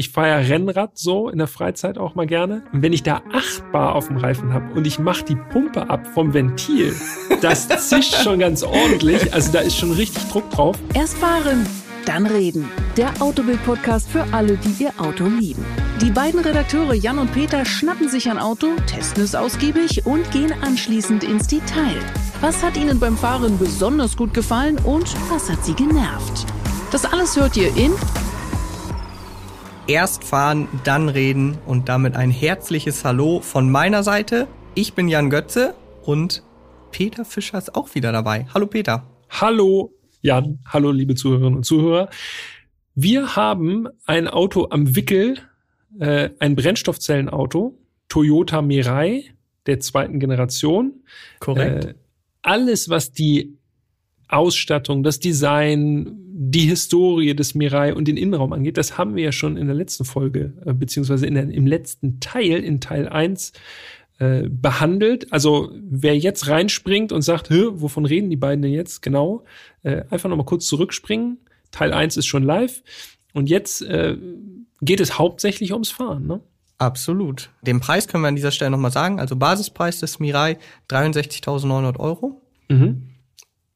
Ich fahre ja Rennrad so in der Freizeit auch mal gerne. Und wenn ich da 8 Bar auf dem Reifen habe und ich mache die Pumpe ab vom Ventil, das zischt schon ganz ordentlich. Also da ist schon richtig Druck drauf. Erst fahren, dann reden. Der Autobild-Podcast für alle, die ihr Auto lieben. Die beiden Redakteure Jan und Peter schnappen sich ein Auto, testen es ausgiebig und gehen anschließend ins Detail. Was hat ihnen beim Fahren besonders gut gefallen und was hat sie genervt? Das alles hört ihr in Erst fahren, dann reden und damit ein herzliches Hallo von meiner Seite. Ich bin Jan Götze und Peter Fischer ist auch wieder dabei. Hallo Peter. Hallo Jan, hallo liebe Zuhörerinnen und Zuhörer. Wir haben ein Auto am Wickel, äh, ein Brennstoffzellenauto, Toyota Mirai der zweiten Generation. Korrekt. Äh, alles, was die Ausstattung, das Design, die Historie des Mirai und den Innenraum angeht, das haben wir ja schon in der letzten Folge, äh, beziehungsweise in der, im letzten Teil, in Teil 1, äh, behandelt. Also wer jetzt reinspringt und sagt, wovon reden die beiden denn jetzt genau, äh, einfach nochmal kurz zurückspringen. Teil 1 ist schon live. Und jetzt äh, geht es hauptsächlich ums Fahren, ne? Absolut. Den Preis können wir an dieser Stelle nochmal sagen. Also Basispreis des Mirai 63.900 Euro. Mhm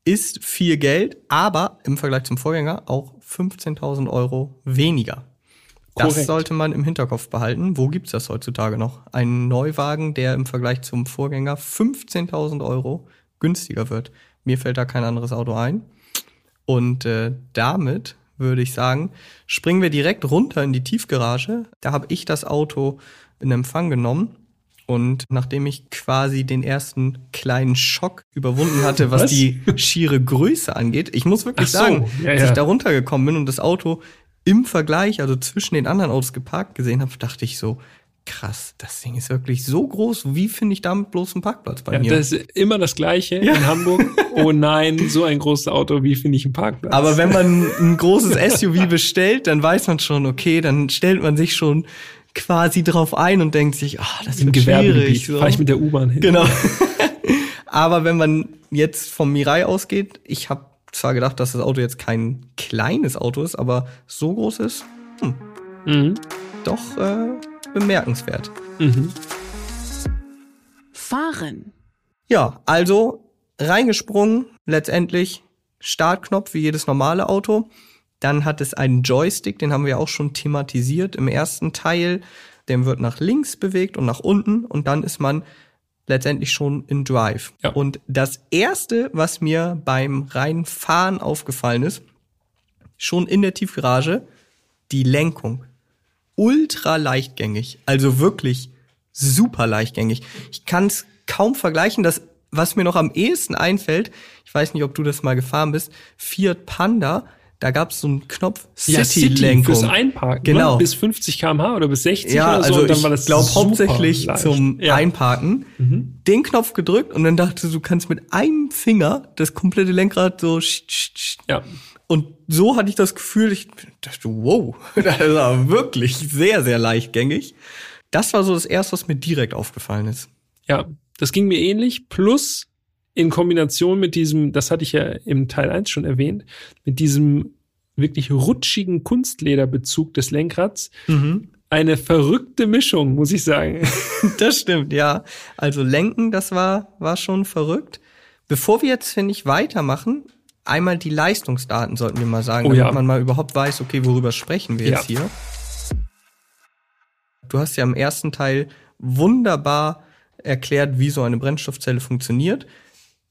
ist viel Geld, aber im Vergleich zum Vorgänger auch 15.000 Euro weniger. Das Korrekt. sollte man im Hinterkopf behalten. Wo gibt's das heutzutage noch? Ein Neuwagen, der im Vergleich zum Vorgänger 15.000 Euro günstiger wird. Mir fällt da kein anderes Auto ein. Und äh, damit würde ich sagen, springen wir direkt runter in die Tiefgarage. Da habe ich das Auto in Empfang genommen und nachdem ich quasi den ersten kleinen Schock überwunden hatte, was, was? die schiere Größe angeht, ich muss wirklich so, sagen, ja, als ja. ich da runtergekommen bin und das Auto im Vergleich, also zwischen den anderen Autos geparkt gesehen habe, dachte ich so, krass, das Ding ist wirklich so groß. Wie finde ich damit bloß einen Parkplatz bei ja, mir? Das ist immer das Gleiche ja. in Hamburg. Oh nein, so ein großes Auto, wie finde ich einen Parkplatz? Aber wenn man ein großes SUV bestellt, dann weiß man schon, okay, dann stellt man sich schon quasi drauf ein und denkt sich, ah, das ist schwierig. So. Fahre ich mit der U-Bahn hin. Genau. Aber wenn man jetzt vom Mirai ausgeht, ich habe zwar gedacht, dass das Auto jetzt kein kleines Auto ist, aber so groß ist, hm, mhm. doch äh, bemerkenswert. Mhm. Fahren. Ja, also reingesprungen, letztendlich Startknopf wie jedes normale Auto. Dann hat es einen Joystick, den haben wir auch schon thematisiert im ersten Teil. Der wird nach links bewegt und nach unten und dann ist man letztendlich schon in Drive. Ja. Und das erste, was mir beim reinfahren aufgefallen ist, schon in der Tiefgarage, die Lenkung. Ultra leichtgängig, also wirklich super leichtgängig. Ich kann es kaum vergleichen. Das, was mir noch am ehesten einfällt, ich weiß nicht, ob du das mal gefahren bist, Fiat Panda da gab es so einen Knopf City-Lenkung. Ja, City fürs Einparken. Ne? Genau. Ne? Bis 50 km/h oder bis 60 ja, oder so. Also und dann war das glaube hauptsächlich leicht. zum ja. Einparken. Mhm. Den Knopf gedrückt und dann dachte du, kannst mit einem Finger das komplette Lenkrad so. Ja. Und so hatte ich das Gefühl, ich dachte, wow, das war wirklich sehr, sehr leichtgängig. Das war so das erste, was mir direkt aufgefallen ist. Ja, das ging mir ähnlich. Plus in Kombination mit diesem, das hatte ich ja im Teil 1 schon erwähnt, mit diesem wirklich rutschigen Kunstlederbezug des Lenkrads. Mhm. Eine verrückte Mischung, muss ich sagen. Das stimmt, ja. Also lenken, das war, war schon verrückt. Bevor wir jetzt, finde ich, weitermachen, einmal die Leistungsdaten sollten wir mal sagen, oh, damit ja. man mal überhaupt weiß, okay, worüber sprechen wir ja. jetzt hier. Du hast ja im ersten Teil wunderbar erklärt, wie so eine Brennstoffzelle funktioniert.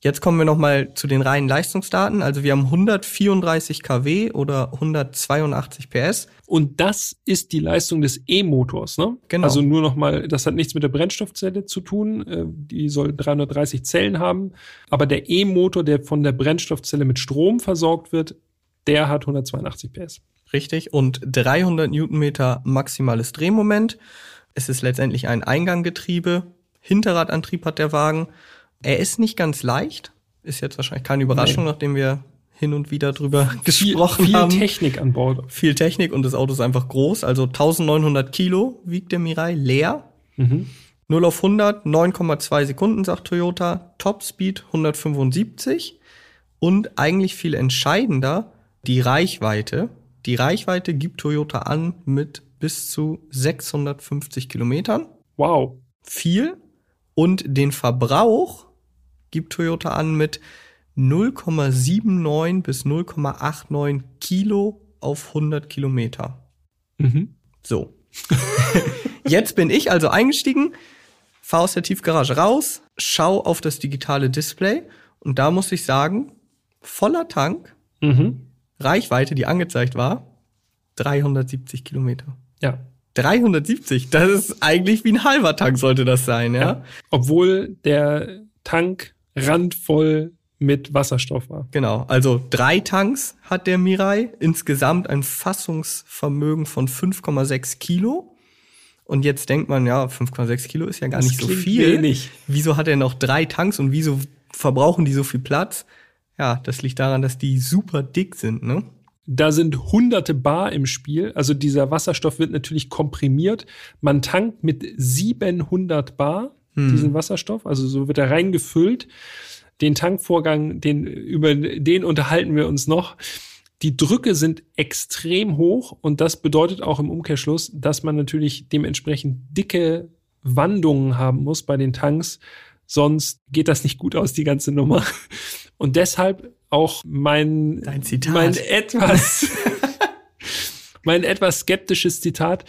Jetzt kommen wir nochmal zu den reinen Leistungsdaten. Also wir haben 134 kW oder 182 PS. Und das ist die Leistung des E-Motors, ne? Genau. Also nur nochmal, das hat nichts mit der Brennstoffzelle zu tun. Äh, die soll 330 Zellen haben. Aber der E-Motor, der von der Brennstoffzelle mit Strom versorgt wird, der hat 182 PS. Richtig. Und 300 Newtonmeter maximales Drehmoment. Es ist letztendlich ein Einganggetriebe. Hinterradantrieb hat der Wagen. Er ist nicht ganz leicht. Ist jetzt wahrscheinlich keine Überraschung, nee. nachdem wir hin und wieder drüber viel, gesprochen viel haben. Viel Technik an Bord. Viel Technik und das Auto ist einfach groß. Also 1900 Kilo wiegt der Mirai leer. Mhm. 0 auf 100, 9,2 Sekunden, sagt Toyota. Top Speed 175. Und eigentlich viel entscheidender, die Reichweite. Die Reichweite gibt Toyota an mit bis zu 650 Kilometern. Wow. Viel. Und den Verbrauch gibt Toyota an mit 0,79 bis 0,89 Kilo auf 100 Kilometer. Mhm. So. Jetzt bin ich also eingestiegen, fahre aus der Tiefgarage raus, schau auf das digitale Display und da muss ich sagen, voller Tank, Mhm. Reichweite, die angezeigt war, 370 Kilometer. Ja. 370, das ist eigentlich wie ein halber Tank sollte das sein, ja? ja. Obwohl der Tank randvoll mit Wasserstoff war. Genau, also drei Tanks hat der Mirai, insgesamt ein Fassungsvermögen von 5,6 Kilo. Und jetzt denkt man, ja, 5,6 Kilo ist ja gar Das nicht so viel. wenig. Wieso hat er noch drei Tanks und wieso verbrauchen die so viel Platz? Ja, das liegt daran, dass die super dick sind, ne? Da sind hunderte Bar im Spiel. Also dieser Wasserstoff wird natürlich komprimiert. Man tankt mit 700 Bar diesen Wasserstoff. Also so wird er reingefüllt. Den Tankvorgang, den, über den unterhalten wir uns noch. Die Drücke sind extrem hoch und das bedeutet auch im Umkehrschluss, dass man natürlich dementsprechend dicke Wandungen haben muss bei den Tanks. Sonst geht das nicht gut aus, die ganze Nummer. Und deshalb auch mein, Dein Zitat. mein etwas, mein etwas skeptisches Zitat.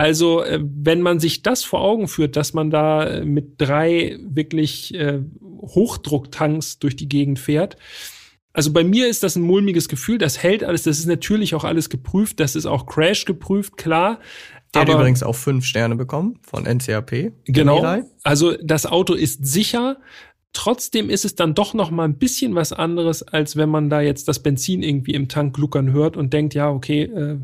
Also, äh, wenn man sich das vor Augen führt, dass man da äh, mit drei wirklich äh, Hochdrucktanks durch die Gegend fährt, also bei mir ist das ein mulmiges Gefühl, das hält alles, das ist natürlich auch alles geprüft, das ist auch Crash geprüft, klar. Der hat aber- übrigens auch fünf Sterne bekommen von NCAP. Genau. Mirai. Also das Auto ist sicher. Trotzdem ist es dann doch noch mal ein bisschen was anderes, als wenn man da jetzt das Benzin irgendwie im Tank gluckern hört und denkt, ja, okay. Äh,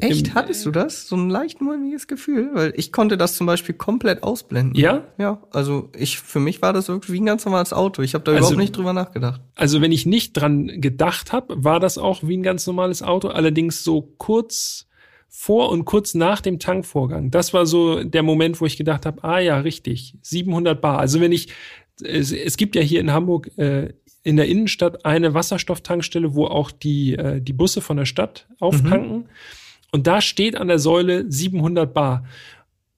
Echt? im- Hattest du das? So ein leicht mulmiges Gefühl? Weil ich konnte das zum Beispiel komplett ausblenden. Ja? Ja, also ich, für mich war das wirklich wie ein ganz normales Auto. Ich habe da Also- überhaupt nicht drüber nachgedacht. Also wenn ich nicht dran gedacht habe, war das auch wie ein ganz normales Auto, allerdings so kurz vor und kurz nach dem Tankvorgang. Das war so der Moment, wo ich gedacht habe, ah ja, richtig, 700 Bar. Also wenn ich, es, es gibt ja hier in Hamburg äh, in der Innenstadt eine Wasserstofftankstelle, wo auch die, äh, die Busse von der Stadt auftanken. Und da steht an der Säule 700 Bar.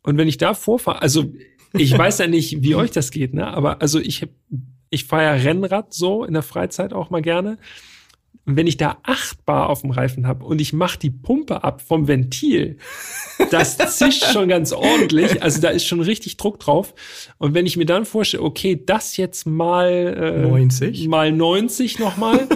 Und wenn ich da vorfahre, also ich weiß ja nicht, wie euch das geht, ne? Aber also ich, ich fahre ja Rennrad so in der Freizeit auch mal gerne. Und wenn ich da acht Bar auf dem Reifen habe und ich mache die Pumpe ab vom Ventil, das zischt schon ganz ordentlich. Also da ist schon richtig Druck drauf. Und wenn ich mir dann vorstelle, okay, das jetzt mal äh, 90? mal 90 nochmal.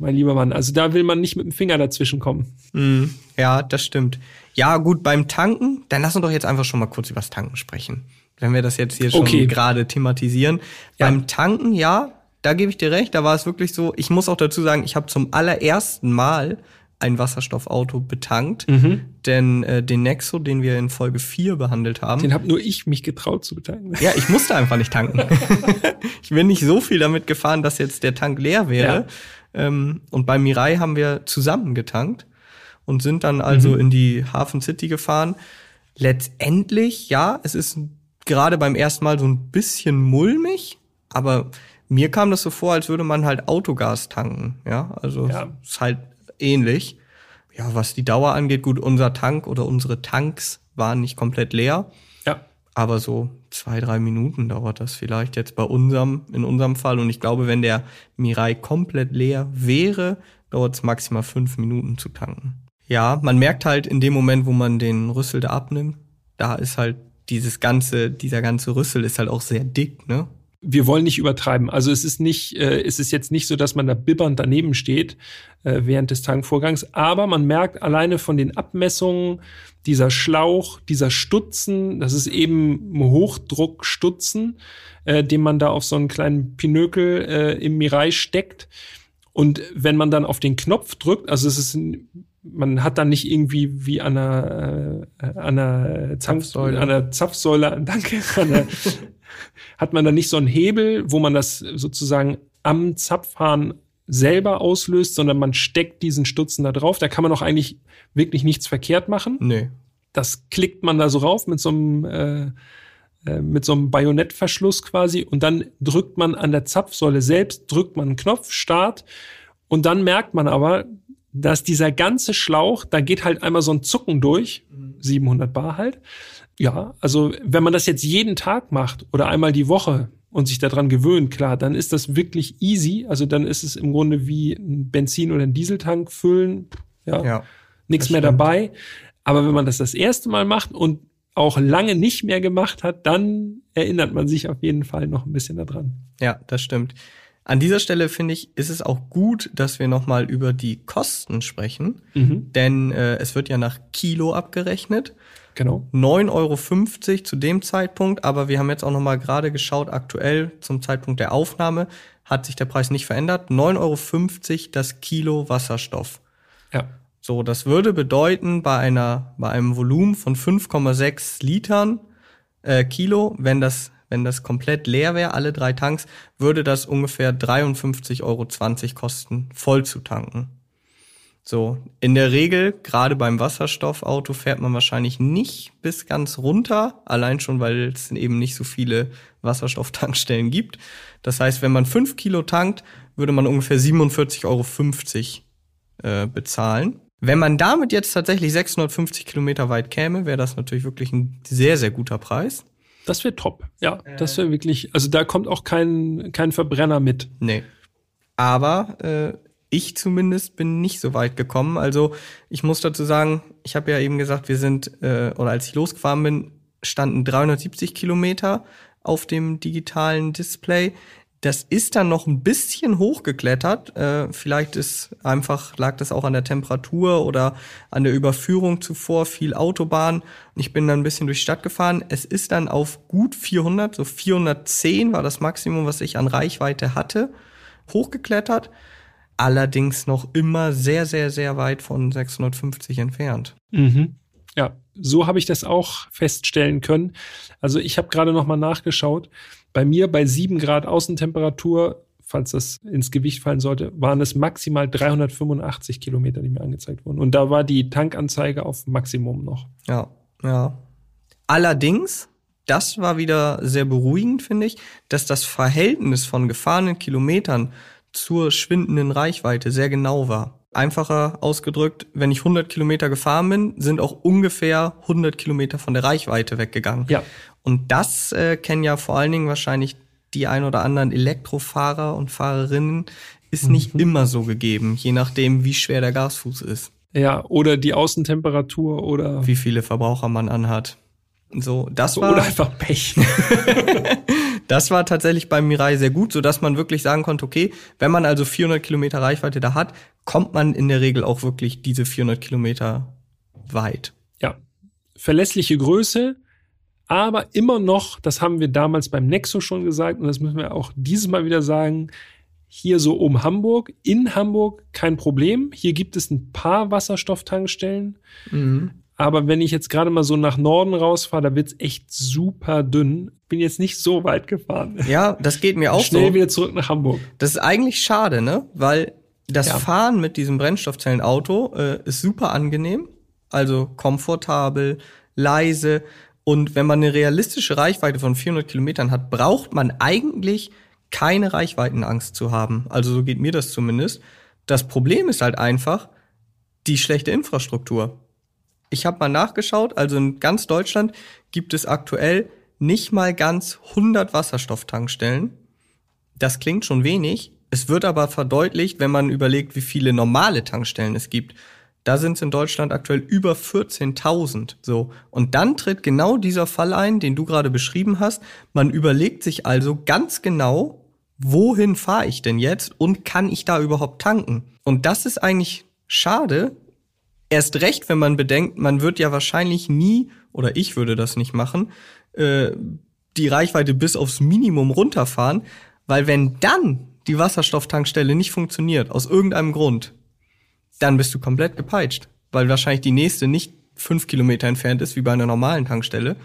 Mein lieber Mann, also da will man nicht mit dem Finger dazwischen kommen. Mhm. Ja, das stimmt. Ja, gut, beim Tanken, dann lass uns doch jetzt einfach schon mal kurz übers Tanken sprechen. Wenn wir das jetzt hier schon Okay. gerade thematisieren. Ja. Beim Tanken, ja, da gebe ich dir recht, da war es wirklich so, ich muss auch dazu sagen, ich habe zum allerersten Mal ein Wasserstoffauto betankt, denn äh, den Nexo, den wir in Folge 4 behandelt haben, Den habe nur ich mich getraut zu betanken. ja, ich musste einfach nicht tanken. ich bin nicht so viel damit gefahren, dass jetzt der Tank leer wäre. Ähm, und bei Mirai haben wir zusammen getankt und sind dann also in die Hafen City gefahren. Letztendlich, ja, es ist gerade beim ersten Mal so ein bisschen mulmig, aber mir kam das so vor, als würde man halt Autogas tanken. Ja, also Ja. es ist halt ähnlich. Ja, was die Dauer angeht, gut, unser Tank oder unsere Tanks waren nicht komplett leer. Aber so zwei, drei Minuten dauert das vielleicht jetzt bei unserem, in unserem Fall. Und ich glaube, wenn der Mirai komplett leer wäre, dauert es maximal fünf Minuten zu tanken. Ja, man merkt halt in dem Moment, wo man den Rüssel da abnimmt, da ist halt dieses ganze, dieser ganze Rüssel ist halt auch sehr dick, ne? Wir wollen nicht übertreiben. Also es ist nicht, äh, es ist jetzt nicht so, dass man da bibbernd daneben steht äh, während des Tankvorgangs, aber man merkt alleine von den Abmessungen, dieser Schlauch, dieser Stutzen, das ist eben Hochdruckstutzen, äh, den man da auf so einen kleinen Pinökel äh, im Mirai steckt. Und wenn man dann auf den Knopf drückt, also es ist ein, man hat dann nicht irgendwie wie an einer, äh, an einer Zapfsäule. an einer Zapfsäule, danke, an einer, hat man dann nicht so einen Hebel, wo man das sozusagen am Zapfhahn selber auslöst, sondern man steckt diesen Stutzen da drauf. Da kann man auch eigentlich wirklich nichts verkehrt machen. Nee. Das klickt man da so rauf mit so einem äh, äh, mit so einem Bajonettverschluss quasi und dann drückt man an der Zapfsäule selbst, drückt man einen Knopf, Start und dann merkt man aber, dass dieser ganze Schlauch, da geht halt einmal so ein Zucken durch, 700 Bar halt. Ja, also wenn man das jetzt jeden Tag macht oder einmal die Woche und sich daran gewöhnt, klar, dann ist das wirklich easy. Also dann ist es im Grunde wie ein Benzin oder ein Dieseltank füllen. Ja, ja nichts mehr dabei. Aber wenn man das das erste Mal macht und auch lange nicht mehr gemacht hat, dann erinnert man sich auf jeden Fall noch ein bisschen daran. Ja, das stimmt. An dieser Stelle finde ich, ist es auch gut, dass wir nochmal über die Kosten sprechen, mhm. denn äh, es wird ja nach Kilo abgerechnet. Genau. 9,50 Euro zu dem Zeitpunkt, aber wir haben jetzt auch nochmal gerade geschaut, aktuell zum Zeitpunkt der Aufnahme hat sich der Preis nicht verändert. 9,50 Euro das Kilo Wasserstoff. Ja. So, das würde bedeuten, bei einer, bei einem Volumen von 5,6 Litern äh, Kilo, wenn das, wenn das komplett leer wäre, alle drei Tanks, würde das ungefähr 53,20 Euro kosten, voll zu tanken. So, in der Regel, gerade beim Wasserstoffauto, fährt man wahrscheinlich nicht bis ganz runter, allein schon, weil es eben nicht so viele Wasserstofftankstellen gibt. Das heißt, wenn man fünf Kilo tankt, würde man ungefähr 47,50 Euro äh, bezahlen. Wenn man damit jetzt tatsächlich 650 Kilometer weit käme, wäre das natürlich wirklich ein sehr, sehr guter Preis. Das wäre top. Ja, äh. das wäre wirklich, also da kommt auch kein, kein Verbrenner mit. Nee. Aber äh, ich zumindest bin nicht so weit gekommen. Also ich muss dazu sagen, ich habe ja eben gesagt, wir sind, äh, oder als ich losgefahren bin, standen 370 Kilometer auf dem digitalen Display. Das ist dann noch ein bisschen hochgeklettert. Äh, vielleicht ist einfach, lag das auch an der Temperatur oder an der Überführung zuvor, viel Autobahn. Ich bin dann ein bisschen durch die Stadt gefahren. Es ist dann auf gut 400, so 410 war das Maximum, was ich an Reichweite hatte, hochgeklettert. Allerdings noch immer sehr, sehr, sehr weit von 650 entfernt. Mhm. Ja, so habe ich das auch feststellen können. Also ich habe gerade noch mal nachgeschaut. Bei mir bei sieben Grad Außentemperatur, falls das ins Gewicht fallen sollte, waren es maximal 385 Kilometer, die mir angezeigt wurden. Und da war die Tankanzeige auf Maximum noch. Ja, ja. Allerdings, das war wieder sehr beruhigend, finde ich, dass das Verhältnis von gefahrenen Kilometern zur schwindenden Reichweite sehr genau war. Einfacher ausgedrückt, wenn ich 100 Kilometer gefahren bin, sind auch ungefähr 100 Kilometer von der Reichweite weggegangen. Ja. Und das äh, kennen ja vor allen Dingen wahrscheinlich die ein oder anderen Elektrofahrer und Fahrerinnen, ist mhm. nicht immer so gegeben, je nachdem, wie schwer der Gasfuß ist. Ja, oder die Außentemperatur oder wie viele Verbraucher man anhat. So, das war oder einfach Pech. das war tatsächlich beim Mirai sehr gut, so dass man wirklich sagen konnte, okay, wenn man also 400 Kilometer Reichweite da hat, kommt man in der Regel auch wirklich diese 400 Kilometer weit. Ja, verlässliche Größe, aber immer noch, das haben wir damals beim Nexo schon gesagt und das müssen wir auch dieses Mal wieder sagen, hier so um Hamburg, in Hamburg kein Problem. Hier gibt es ein paar Wasserstofftankstellen. Mhm. Aber wenn ich jetzt gerade mal so nach Norden rausfahre, da wird's echt super dünn. Bin jetzt nicht so weit gefahren. Ja, das geht mir auch Schnell so. Schnell wieder zurück nach Hamburg. Das ist eigentlich schade, ne? Weil das ja. Fahren mit diesem Brennstoffzellenauto äh, ist super angenehm. Also komfortabel, leise. Und wenn man eine realistische Reichweite von 400 Kilometern hat, braucht man eigentlich keine Reichweitenangst zu haben. Also so geht mir das zumindest. Das Problem ist halt einfach die schlechte Infrastruktur. Ich habe mal nachgeschaut, also in ganz Deutschland gibt es aktuell nicht mal ganz 100 Wasserstofftankstellen. Das klingt schon wenig. Es wird aber verdeutlicht, wenn man überlegt, wie viele normale Tankstellen es gibt. Da sind es in Deutschland aktuell über 14.000. So. Und dann tritt genau dieser Fall ein, den du gerade beschrieben hast. Man überlegt sich also ganz genau, wohin fahre ich denn jetzt und kann ich da überhaupt tanken? Und das ist eigentlich schade. Erst recht, wenn man bedenkt, man wird ja wahrscheinlich nie, oder ich würde das nicht machen, äh, die Reichweite bis aufs Minimum runterfahren, weil wenn dann die Wasserstofftankstelle nicht funktioniert, aus irgendeinem Grund, dann bist du komplett gepeitscht, weil wahrscheinlich die nächste nicht fünf Kilometer entfernt ist, wie bei einer normalen Tankstelle,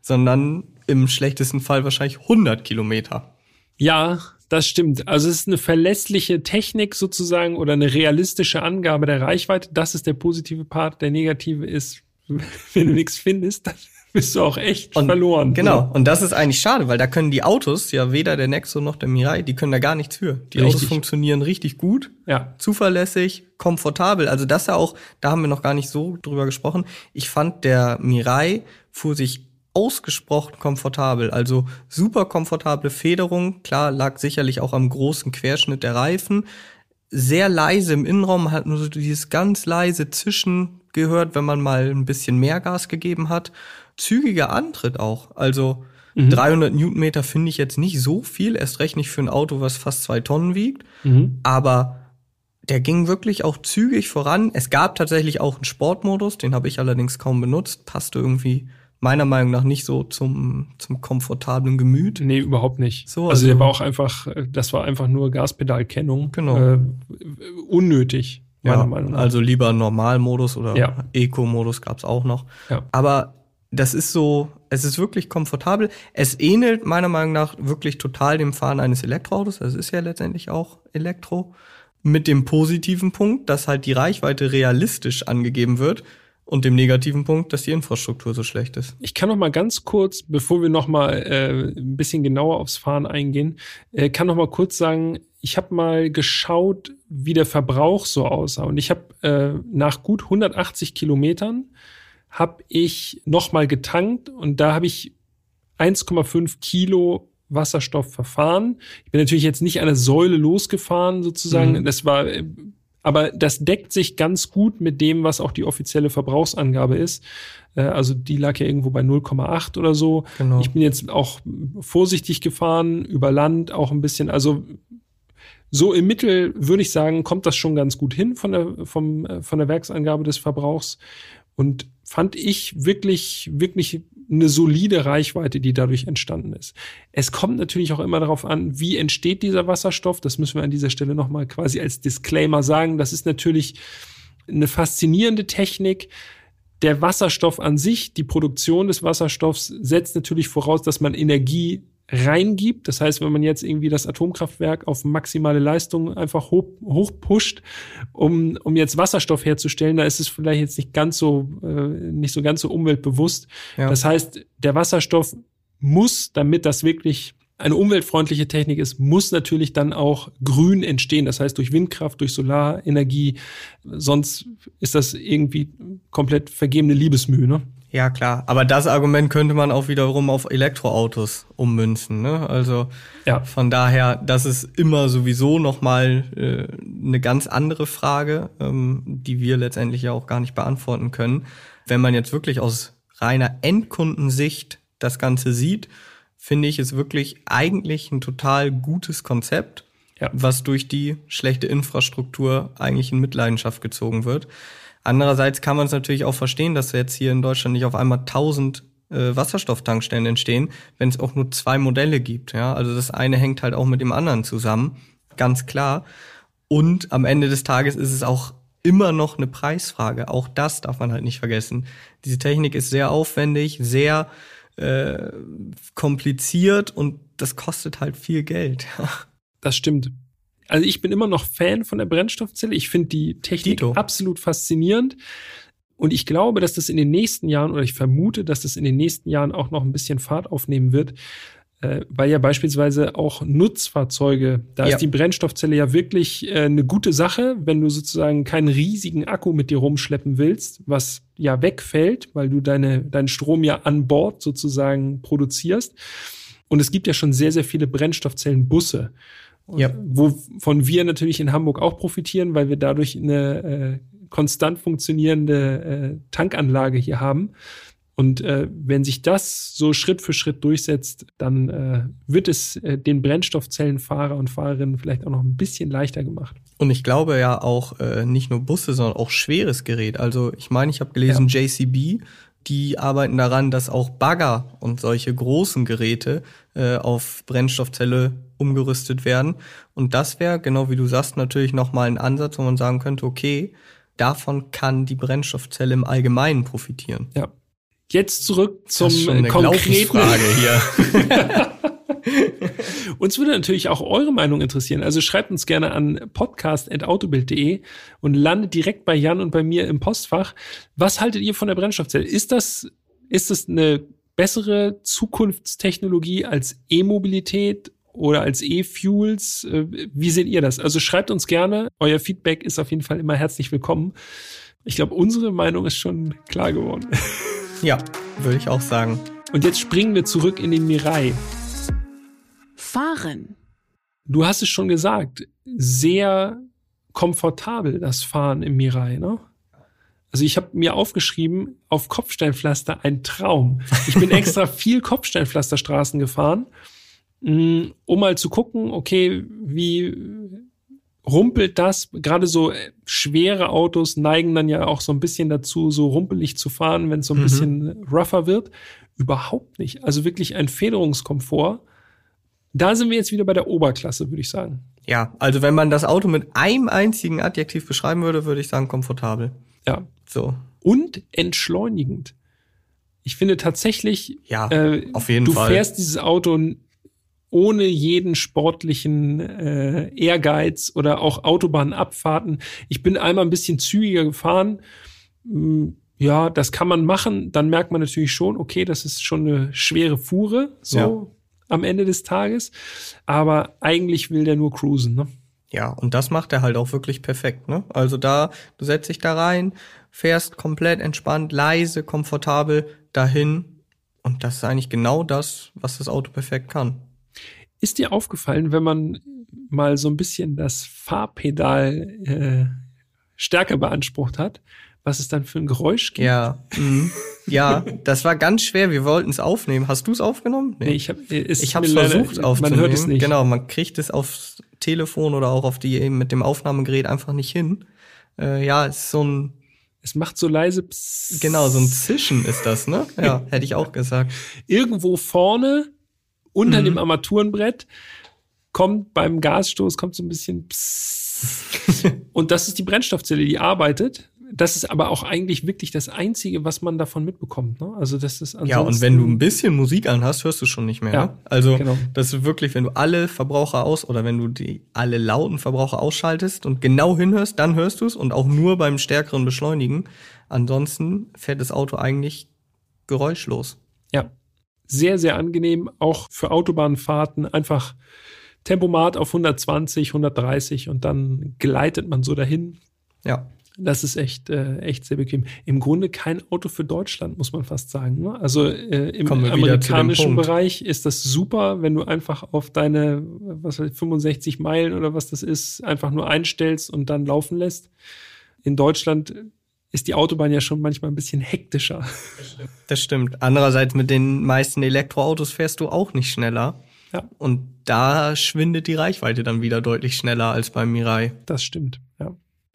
sondern im schlechtesten Fall wahrscheinlich 100 Kilometer. Ja, das stimmt. Also es ist eine verlässliche Technik sozusagen oder eine realistische Angabe der Reichweite. Das ist der positive Part. Der negative ist, wenn du nichts findest, dann bist du auch echt und, verloren. Genau. Und das ist eigentlich schade, weil da können die Autos, ja weder der Nexo noch der Mirai, die können da gar nichts für. Die richtig. Autos funktionieren richtig gut, ja. zuverlässig, komfortabel. Also das ja auch, da haben wir noch gar nicht so drüber gesprochen. Ich fand der Mirai fuhr sich ausgesprochen komfortabel. Also super komfortable Federung. Klar, lag sicherlich auch am großen Querschnitt der Reifen. Sehr leise im Innenraum, hat nur so dieses ganz leise Zischen gehört, wenn man mal ein bisschen mehr Gas gegeben hat. Zügiger Antritt auch. Also mhm. 300 Newtonmeter finde ich jetzt nicht so viel, erst recht nicht für ein Auto, was fast zwei Tonnen wiegt. Mhm. Aber der ging wirklich auch zügig voran. Es gab tatsächlich auch einen Sportmodus, den habe ich allerdings kaum benutzt. Passte irgendwie meiner Meinung nach nicht so zum, zum komfortablen Gemüt. Nee, überhaupt nicht. So, also, also der war auch einfach, das war einfach nur Gaspedalkennung. Genau. Äh, unnötig, meiner ja, Meinung nach. Also lieber Normalmodus oder ja. Eco-Modus gab's auch noch. Ja. Aber das ist so, es ist wirklich komfortabel. Es ähnelt meiner Meinung nach wirklich total dem Fahren eines Elektroautos. Das ist ja letztendlich auch Elektro. Mit dem positiven Punkt, dass halt die Reichweite realistisch angegeben wird und dem negativen Punkt, dass die Infrastruktur so schlecht ist. Ich kann noch mal ganz kurz, bevor wir noch mal äh, ein bisschen genauer aufs Fahren eingehen, äh, kann noch mal kurz sagen, ich habe mal geschaut, wie der Verbrauch so aussah und ich habe äh, nach gut 180 Kilometern habe ich noch mal getankt und da habe ich 1,5 Kilo Wasserstoff verfahren. Ich bin natürlich jetzt nicht eine Säule losgefahren sozusagen. Mhm. Das war äh, aber das deckt sich ganz gut mit dem, was auch die offizielle Verbrauchsangabe ist. Äh, also die lag ja irgendwo bei 0,8 oder so. Genau. Ich bin jetzt auch vorsichtig gefahren, über Land auch ein bisschen. Also so im Mittel würde ich sagen, kommt das schon ganz gut hin von der, vom, äh, von der Werksangabe des Verbrauchs. Und fand ich wirklich, wirklich eine solide Reichweite, die dadurch entstanden ist. Es kommt natürlich auch immer darauf an, wie entsteht dieser Wasserstoff. Das müssen wir an dieser Stelle nochmal quasi als Disclaimer sagen. Das ist natürlich eine faszinierende Technik. Der Wasserstoff an sich, die Produktion des Wasserstoffs setzt natürlich voraus, dass man Energie reingibt. Das heißt, wenn man jetzt irgendwie das Atomkraftwerk auf maximale Leistung einfach hoch, hoch pusht, um, um jetzt Wasserstoff herzustellen, da ist es vielleicht jetzt nicht ganz so, äh, nicht so ganz so umweltbewusst. Ja. Das heißt, der Wasserstoff muss, damit das wirklich eine umweltfreundliche Technik ist, muss natürlich dann auch grün entstehen. Das heißt durch Windkraft, durch Solarenergie. Sonst ist das irgendwie komplett vergebene Liebesmühe. Ne? Ja, klar. Aber das Argument könnte man auch wiederum auf Elektroautos ummünzen. Ne? Also ja. von daher, das ist immer sowieso nochmal äh, eine ganz andere Frage, ähm, die wir letztendlich ja auch gar nicht beantworten können. Wenn man jetzt wirklich aus reiner Endkundensicht das Ganze sieht, finde ich es wirklich eigentlich ein total gutes Konzept, ja. was durch die schlechte Infrastruktur eigentlich in Mitleidenschaft gezogen wird. Andererseits kann man es natürlich auch verstehen, dass jetzt hier in Deutschland nicht auf einmal 1000 äh, Wasserstofftankstellen entstehen, wenn es auch nur zwei Modelle gibt. Ja, also das eine hängt halt auch mit dem anderen zusammen, ganz klar. Und am Ende des Tages ist es auch immer noch eine Preisfrage. Auch das darf man halt nicht vergessen. Diese Technik ist sehr aufwendig, sehr äh, kompliziert und das kostet halt viel Geld. das stimmt also ich bin immer noch Fan von der Brennstoffzelle. Ich finde die Technik Dito. absolut faszinierend. Und ich glaube, dass das in den nächsten Jahren, oder ich vermute, dass das in den nächsten Jahren auch noch ein bisschen Fahrt aufnehmen wird, äh, weil ja beispielsweise auch Nutzfahrzeuge, da ja. ist die Brennstoffzelle ja wirklich äh, eine gute Sache, wenn du sozusagen keinen riesigen Akku mit dir rumschleppen willst, was ja wegfällt, weil du deine, deinen Strom ja an Bord sozusagen produzierst. Und es gibt ja schon sehr, sehr viele Brennstoffzellenbusse ja. Wovon wir natürlich in Hamburg auch profitieren, weil wir dadurch eine äh, konstant funktionierende äh, Tankanlage hier haben. Und äh, wenn sich das so Schritt für Schritt durchsetzt, dann äh, wird es äh, den Brennstoffzellenfahrer und Fahrerinnen vielleicht auch noch ein bisschen leichter gemacht. Und ich glaube ja auch äh, nicht nur Busse, sondern auch schweres Gerät. Also ich meine, ich habe gelesen, ja. JCB die arbeiten daran, dass auch Bagger und solche großen Geräte äh, auf Brennstoffzelle umgerüstet werden. Und das wäre, genau wie du sagst, natürlich nochmal ein Ansatz, wo man sagen könnte, okay, davon kann die Brennstoffzelle im Allgemeinen profitieren. Ja. Jetzt zurück zum das ist schon eine konkreten Frage hier. uns würde natürlich auch eure Meinung interessieren. Also schreibt uns gerne an podcast.autobild.de und landet direkt bei Jan und bei mir im Postfach. Was haltet ihr von der Brennstoffzelle? Ist das Ist es eine bessere Zukunftstechnologie als E-Mobilität oder als E-Fuels? Äh, wie seht ihr das? Also schreibt uns gerne. Euer Feedback ist auf jeden Fall immer herzlich willkommen. Ich glaube, unsere Meinung ist schon klar geworden. Ja, würde ich auch sagen. Und jetzt springen wir zurück in den Mirai. Fahren. Du hast es schon gesagt, sehr komfortabel das Fahren im Mirai, ne? Also ich habe mir aufgeschrieben, auf Kopfsteinpflaster ein Traum. Ich bin extra viel Kopfsteinpflasterstraßen gefahren, mm, um mal zu gucken, okay, wie rumpelt das? Gerade so äh, schwere Autos neigen dann ja auch so ein bisschen dazu, so rumpelig zu fahren, wenn es so ein mhm. bisschen rougher wird. Überhaupt nicht. Also wirklich ein Federungskomfort. Da sind wir jetzt wieder bei der Oberklasse, würde ich sagen. Ja, also wenn man das Auto mit einem einzigen Adjektiv beschreiben würde, würde ich sagen komfortabel. Ja. So. Und entschleunigend. Ich finde tatsächlich, ja, äh, auf jeden du Fall. fährst dieses Auto ohne jeden sportlichen äh, Ehrgeiz oder auch Autobahnabfahrten. Ich bin einmal ein bisschen zügiger gefahren. Hm, ja, das kann man machen. Dann merkt man natürlich schon, okay, das ist schon eine schwere Fuhre, so ja. Am Ende des Tages. Aber eigentlich will der nur cruisen, ne? Ja, und das macht er halt auch wirklich perfekt, ne? Also da, du setzt dich da rein, fährst komplett entspannt, leise, komfortabel dahin. Und das ist eigentlich genau das, was das Auto perfekt kann. Ist dir aufgefallen, wenn man mal so ein bisschen das Fahrpedal äh, stärker beansprucht hat, was es dann für ein Geräusch gibt? Ja, mhm. ja, das war ganz schwer. Wir wollten es aufnehmen. Hast du es aufgenommen? Nee, ich habe es ich habe versucht leider, aufzunehmen. Man hört es nicht. Genau, man kriegt es aufs Telefon oder auch auf die eben mit dem Aufnahmegerät einfach nicht hin. Äh, ja, es ist so ein es macht so leise Psst. Genau, so ein Zischen ist das, ne? Ja, hätte ich auch gesagt. Irgendwo vorne unter mhm. dem Armaturenbrett kommt beim Gasstoß kommt so ein bisschen Psst. und das ist die Brennstoffzelle, die arbeitet. Das ist aber auch eigentlich wirklich das Einzige, was man davon mitbekommt. Ne? Also das ist ja und wenn du ein bisschen Musik anhast, hörst du schon nicht mehr. Ja, ne? Also genau. das ist wirklich, wenn du alle Verbraucher aus oder wenn du die alle lauten Verbraucher ausschaltest und genau hinhörst, dann hörst du es und auch nur beim stärkeren Beschleunigen. Ansonsten fährt das Auto eigentlich geräuschlos. Ja, sehr, sehr angenehm, auch für Autobahnfahrten. Einfach Tempomat auf 120, 130 und dann gleitet man so dahin. Ja. Das ist echt, äh, echt sehr bequem. Im Grunde kein Auto für Deutschland, muss man fast sagen. Ne? Also äh, im amerikanischen Bereich ist das super, wenn du einfach auf deine was weiß ich, 65 Meilen oder was das ist, einfach nur einstellst und dann laufen lässt. In Deutschland ist die Autobahn ja schon manchmal ein bisschen hektischer. Das stimmt. Andererseits mit den meisten Elektroautos fährst du auch nicht schneller. Ja. Und da schwindet die Reichweite dann wieder deutlich schneller als beim Mirai. Das stimmt.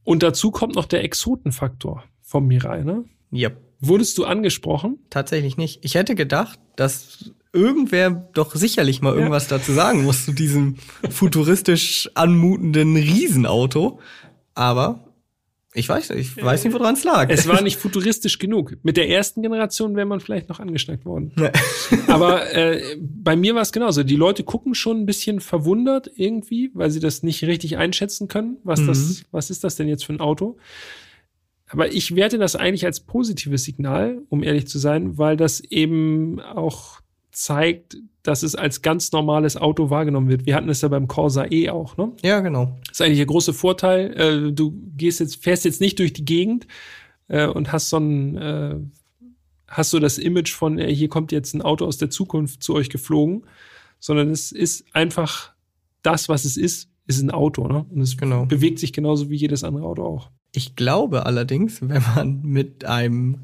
Und dazu kommt noch der Exotenfaktor vom Mirai, ne? Ja. Wurdest du angesprochen? Tatsächlich nicht. Ich hätte gedacht, dass irgendwer doch sicherlich mal irgendwas ja. dazu sagen muss zu diesem futuristisch anmutenden Riesenauto. Aber ich weiß, ich weiß nicht, woran es lag. Es war nicht futuristisch genug. Mit der ersten Generation wäre man vielleicht noch angeschnackt worden. Aber äh, bei mir war es genauso. Die Leute gucken schon ein bisschen verwundert irgendwie, weil sie das nicht richtig einschätzen können. Was mhm. das, was ist das denn jetzt für ein Auto? Aber ich werte das eigentlich als positives Signal, um ehrlich zu sein, weil das eben auch zeigt, dass es als ganz normales Auto wahrgenommen wird. Wir hatten es ja beim Corsa E auch, ne? Ja, genau. Das ist eigentlich der große Vorteil. Äh, du gehst jetzt, fährst jetzt nicht durch die Gegend äh, und hast so ein, äh, hast so das Image von, hier kommt jetzt ein Auto aus der Zukunft zu euch geflogen, sondern es ist einfach das, was es ist, ist ein Auto, ne? Und es genau. bewegt sich genauso wie jedes andere Auto auch. Ich glaube allerdings, wenn man mit einem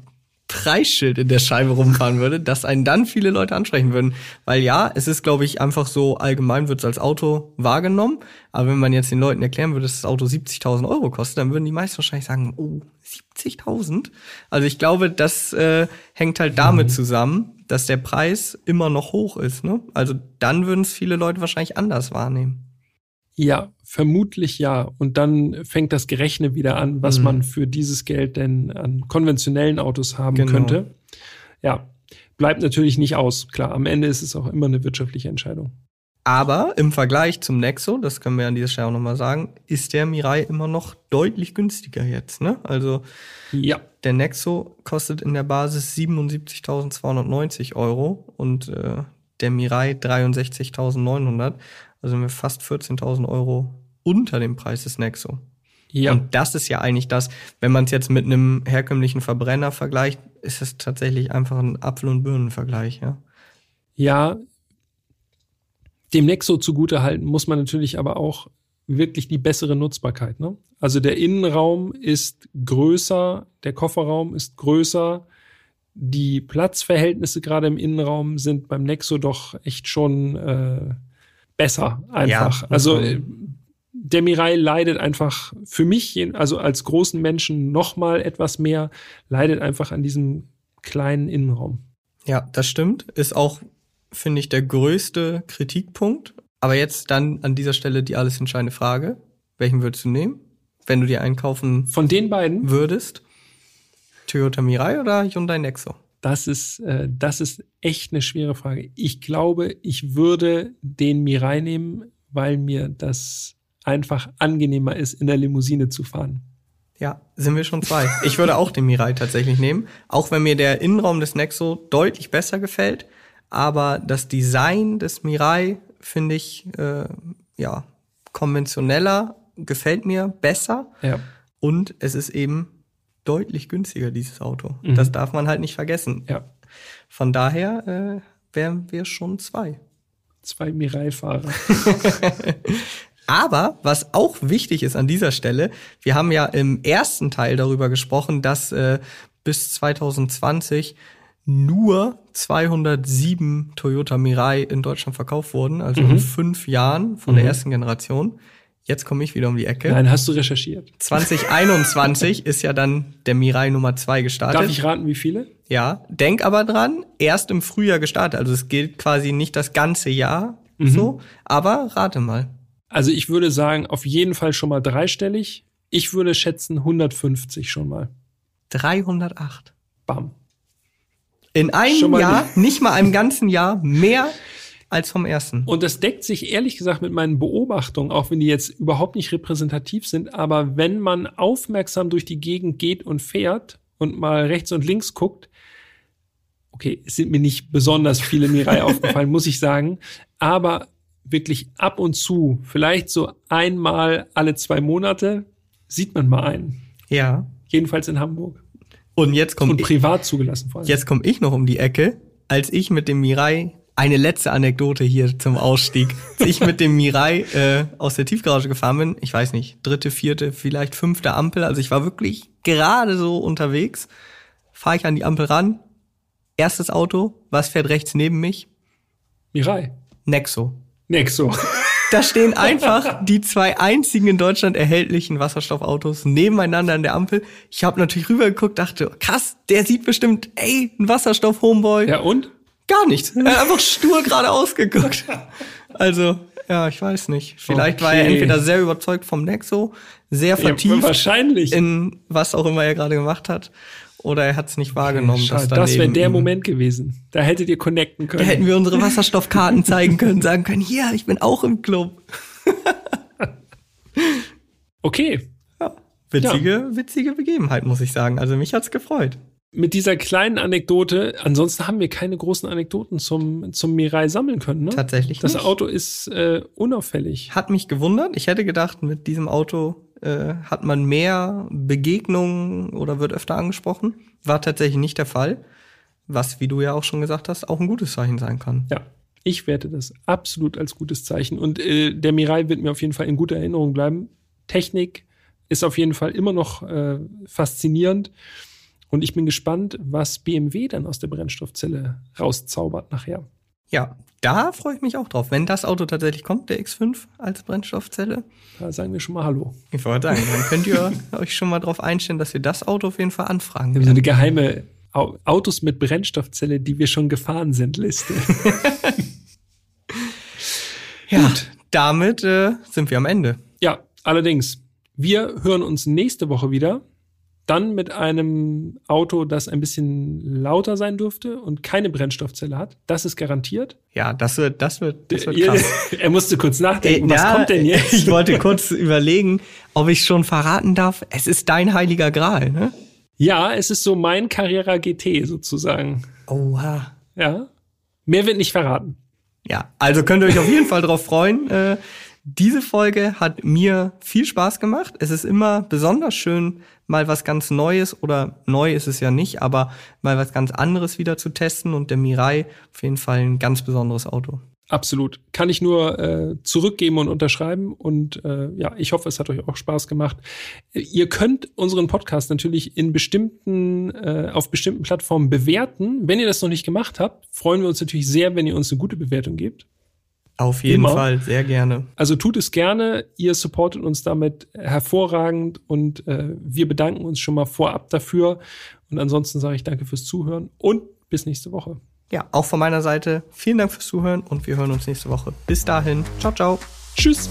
Preisschild in der Scheibe rumfahren würde, dass einen dann viele Leute ansprechen würden. Weil ja, es ist, glaube ich, einfach so, allgemein wird es als Auto wahrgenommen. Aber wenn man jetzt den Leuten erklären würde, dass das Auto 70.000 Euro kostet, dann würden die meisten wahrscheinlich sagen, oh, 70.000? Also ich glaube, das äh, hängt halt damit mhm. zusammen, dass der Preis immer noch hoch ist. Ne? Also dann würden es viele Leute wahrscheinlich anders wahrnehmen. Ja, vermutlich ja. Und dann fängt das Gerechne wieder an, was mhm. man für dieses Geld denn an konventionellen Autos haben genau. könnte. Ja, bleibt natürlich nicht aus. Klar, am Ende ist es auch immer eine wirtschaftliche Entscheidung. Aber im Vergleich zum Nexo, das können wir an dieser Stelle auch nochmal sagen, ist der Mirai immer noch deutlich günstiger jetzt. Ne? Also ja. der Nexo kostet in der Basis 77.290 Euro und äh, der Mirai 63.900. Also sind wir fast 14.000 Euro unter dem Preis des Nexo. Ja. Und das ist ja eigentlich das, wenn man es jetzt mit einem herkömmlichen Verbrenner vergleicht, ist es tatsächlich einfach ein Apfel- und Birnenvergleich, ja. Ja, dem Nexo zugutehalten muss man natürlich aber auch wirklich die bessere Nutzbarkeit. Ne? Also der Innenraum ist größer, der Kofferraum ist größer, die Platzverhältnisse gerade im Innenraum sind beim Nexo doch echt schon äh, besser einfach. Ja, also äh, der Mirai leidet einfach für mich, also als großen Menschen noch mal etwas mehr, leidet einfach an diesem kleinen Innenraum. Ja, das stimmt. Ist auch finde ich, der größte Kritikpunkt. Aber jetzt dann an dieser Stelle die alles entscheidende Frage. Welchen würdest du nehmen, wenn du dir einen kaufen Von den beiden? würdest? Toyota Mirai oder Hyundai Nexo? Das ist, äh, das ist echt eine schwere Frage. Ich glaube, ich würde den Mirai nehmen, weil mir das einfach angenehmer ist, in der Limousine zu fahren. Ja, sind wir schon zwei. Ich würde auch den Mirai tatsächlich nehmen, auch wenn mir der Innenraum des Nexo deutlich besser gefällt aber das Design des Mirai finde ich äh, ja konventioneller, gefällt mir besser ja. und es ist eben deutlich günstiger dieses Auto. Mhm. Das darf man halt nicht vergessen. Ja. Von daher äh, wären wir schon zwei. Zwei Mirai-Fahrer. Aber was auch wichtig ist an dieser Stelle, wir haben ja im ersten Teil darüber gesprochen, dass äh, bis 2020 nur 207 Toyota Mirai in Deutschland verkauft wurden, also mhm. in fünf Jahren von mhm. der ersten Generation. Jetzt komme ich wieder um die Ecke. Nein, hast du recherchiert? 2021 ist ja dann der Mirai Nummer zwei gestartet. Darf ich raten, wie viele? Ja, denk aber dran, erst im Frühjahr gestartet. Also es gilt quasi nicht das ganze Jahr mhm. so, aber rate mal. Also ich würde sagen, auf jeden Fall schon mal dreistellig. Ich würde schätzen 150 schon mal. 308. Bam. In einem Jahr, nicht. nicht mal einem ganzen Jahr, mehr als vom ersten. Und das deckt sich ehrlich gesagt mit meinen Beobachtungen, auch wenn die jetzt überhaupt nicht repräsentativ sind. Aber wenn man aufmerksam durch die Gegend geht und fährt und mal rechts und links guckt, okay, es sind mir nicht besonders viele Mirai aufgefallen, muss ich sagen. Aber wirklich ab und zu, vielleicht so einmal alle zwei Monate, sieht man mal einen. Ja. Jedenfalls in Hamburg. Und jetzt kommt und privat zugelassen vor allem. Jetzt komme ich noch um die Ecke, als ich mit dem Mirai eine letzte Anekdote hier zum Ausstieg. Als ich mit dem Mirai äh, aus der Tiefgarage gefahren bin, ich weiß nicht, dritte, vierte, vielleicht fünfte Ampel, also ich war wirklich gerade so unterwegs, fahre ich an die Ampel ran, erstes Auto, was fährt rechts neben mich? Mirai. Nexo. Nexo. Da stehen einfach die zwei einzigen in Deutschland erhältlichen Wasserstoffautos nebeneinander an der Ampel. Ich habe natürlich rübergeguckt, dachte, krass, der sieht bestimmt, ey, ein Wasserstoff-Homeboy. Ja, und? Gar nichts. Er hat einfach stur geradeaus geguckt. Also, ja, ich weiß nicht. Vielleicht okay. war er entweder sehr überzeugt vom Nexo, sehr vertieft ja, wahrscheinlich. in was auch immer er gerade gemacht hat oder er hat es nicht wahrgenommen. Schade, das wäre der Moment gewesen. Da hättet ihr connecten können. Da hätten wir unsere Wasserstoffkarten zeigen können, sagen können, hier, ich bin auch im Club. okay. Ja, witzige, ja. witzige Begebenheit, muss ich sagen. Also mich hat's gefreut. Mit dieser kleinen Anekdote, ansonsten haben wir keine großen Anekdoten zum, zum Mirai sammeln können. Ne? Tatsächlich. Das nicht. Auto ist äh, unauffällig. Hat mich gewundert. Ich hätte gedacht, mit diesem Auto äh, hat man mehr Begegnungen oder wird öfter angesprochen. War tatsächlich nicht der Fall. Was, wie du ja auch schon gesagt hast, auch ein gutes Zeichen sein kann. Ja, ich werte das absolut als gutes Zeichen. Und äh, der Mirai wird mir auf jeden Fall in guter Erinnerung bleiben. Technik ist auf jeden Fall immer noch äh, faszinierend. Und ich bin gespannt, was BMW dann aus der Brennstoffzelle rauszaubert nachher. Ja, da freue ich mich auch drauf. Wenn das Auto tatsächlich kommt, der X5 als Brennstoffzelle. Da sagen wir schon mal Hallo. Ich wollte sagen, dann könnt ihr euch schon mal drauf einstellen, dass wir das Auto auf jeden Fall anfragen. Wir haben so eine geheime Autos mit Brennstoffzelle, die wir schon gefahren sind, Liste. ja, Gut. damit äh, sind wir am Ende. Ja, allerdings. Wir hören uns nächste Woche wieder dann mit einem Auto, das ein bisschen lauter sein dürfte und keine Brennstoffzelle hat. Das ist garantiert. Ja, das wird, das wird, das wird krass. er musste kurz nachdenken, Ey, was na, kommt denn jetzt? Ich wollte kurz überlegen, ob ich schon verraten darf. Es ist dein heiliger Gral, ne? Ja, es ist so mein Carrera GT sozusagen. Oha. Ja. Mehr wird nicht verraten. Ja, also könnt ihr euch auf jeden Fall drauf freuen. Äh, diese Folge hat mir viel Spaß gemacht. Es ist immer besonders schön, mal was ganz Neues oder neu ist es ja nicht, aber mal was ganz anderes wieder zu testen und der Mirai auf jeden Fall ein ganz besonderes Auto. Absolut. Kann ich nur äh, zurückgeben und unterschreiben. Und äh, ja, ich hoffe, es hat euch auch Spaß gemacht. Ihr könnt unseren Podcast natürlich in bestimmten, äh, auf bestimmten Plattformen bewerten. Wenn ihr das noch nicht gemacht habt, freuen wir uns natürlich sehr, wenn ihr uns eine gute Bewertung gebt. Auf jeden Immer. Fall, sehr gerne. Also tut es gerne. Ihr supportet uns damit hervorragend und äh, wir bedanken uns schon mal vorab dafür. Und ansonsten sage ich danke fürs Zuhören und bis nächste Woche. Ja, auch von meiner Seite vielen Dank fürs Zuhören und wir hören uns nächste Woche. Bis dahin. Ciao, ciao. Tschüss.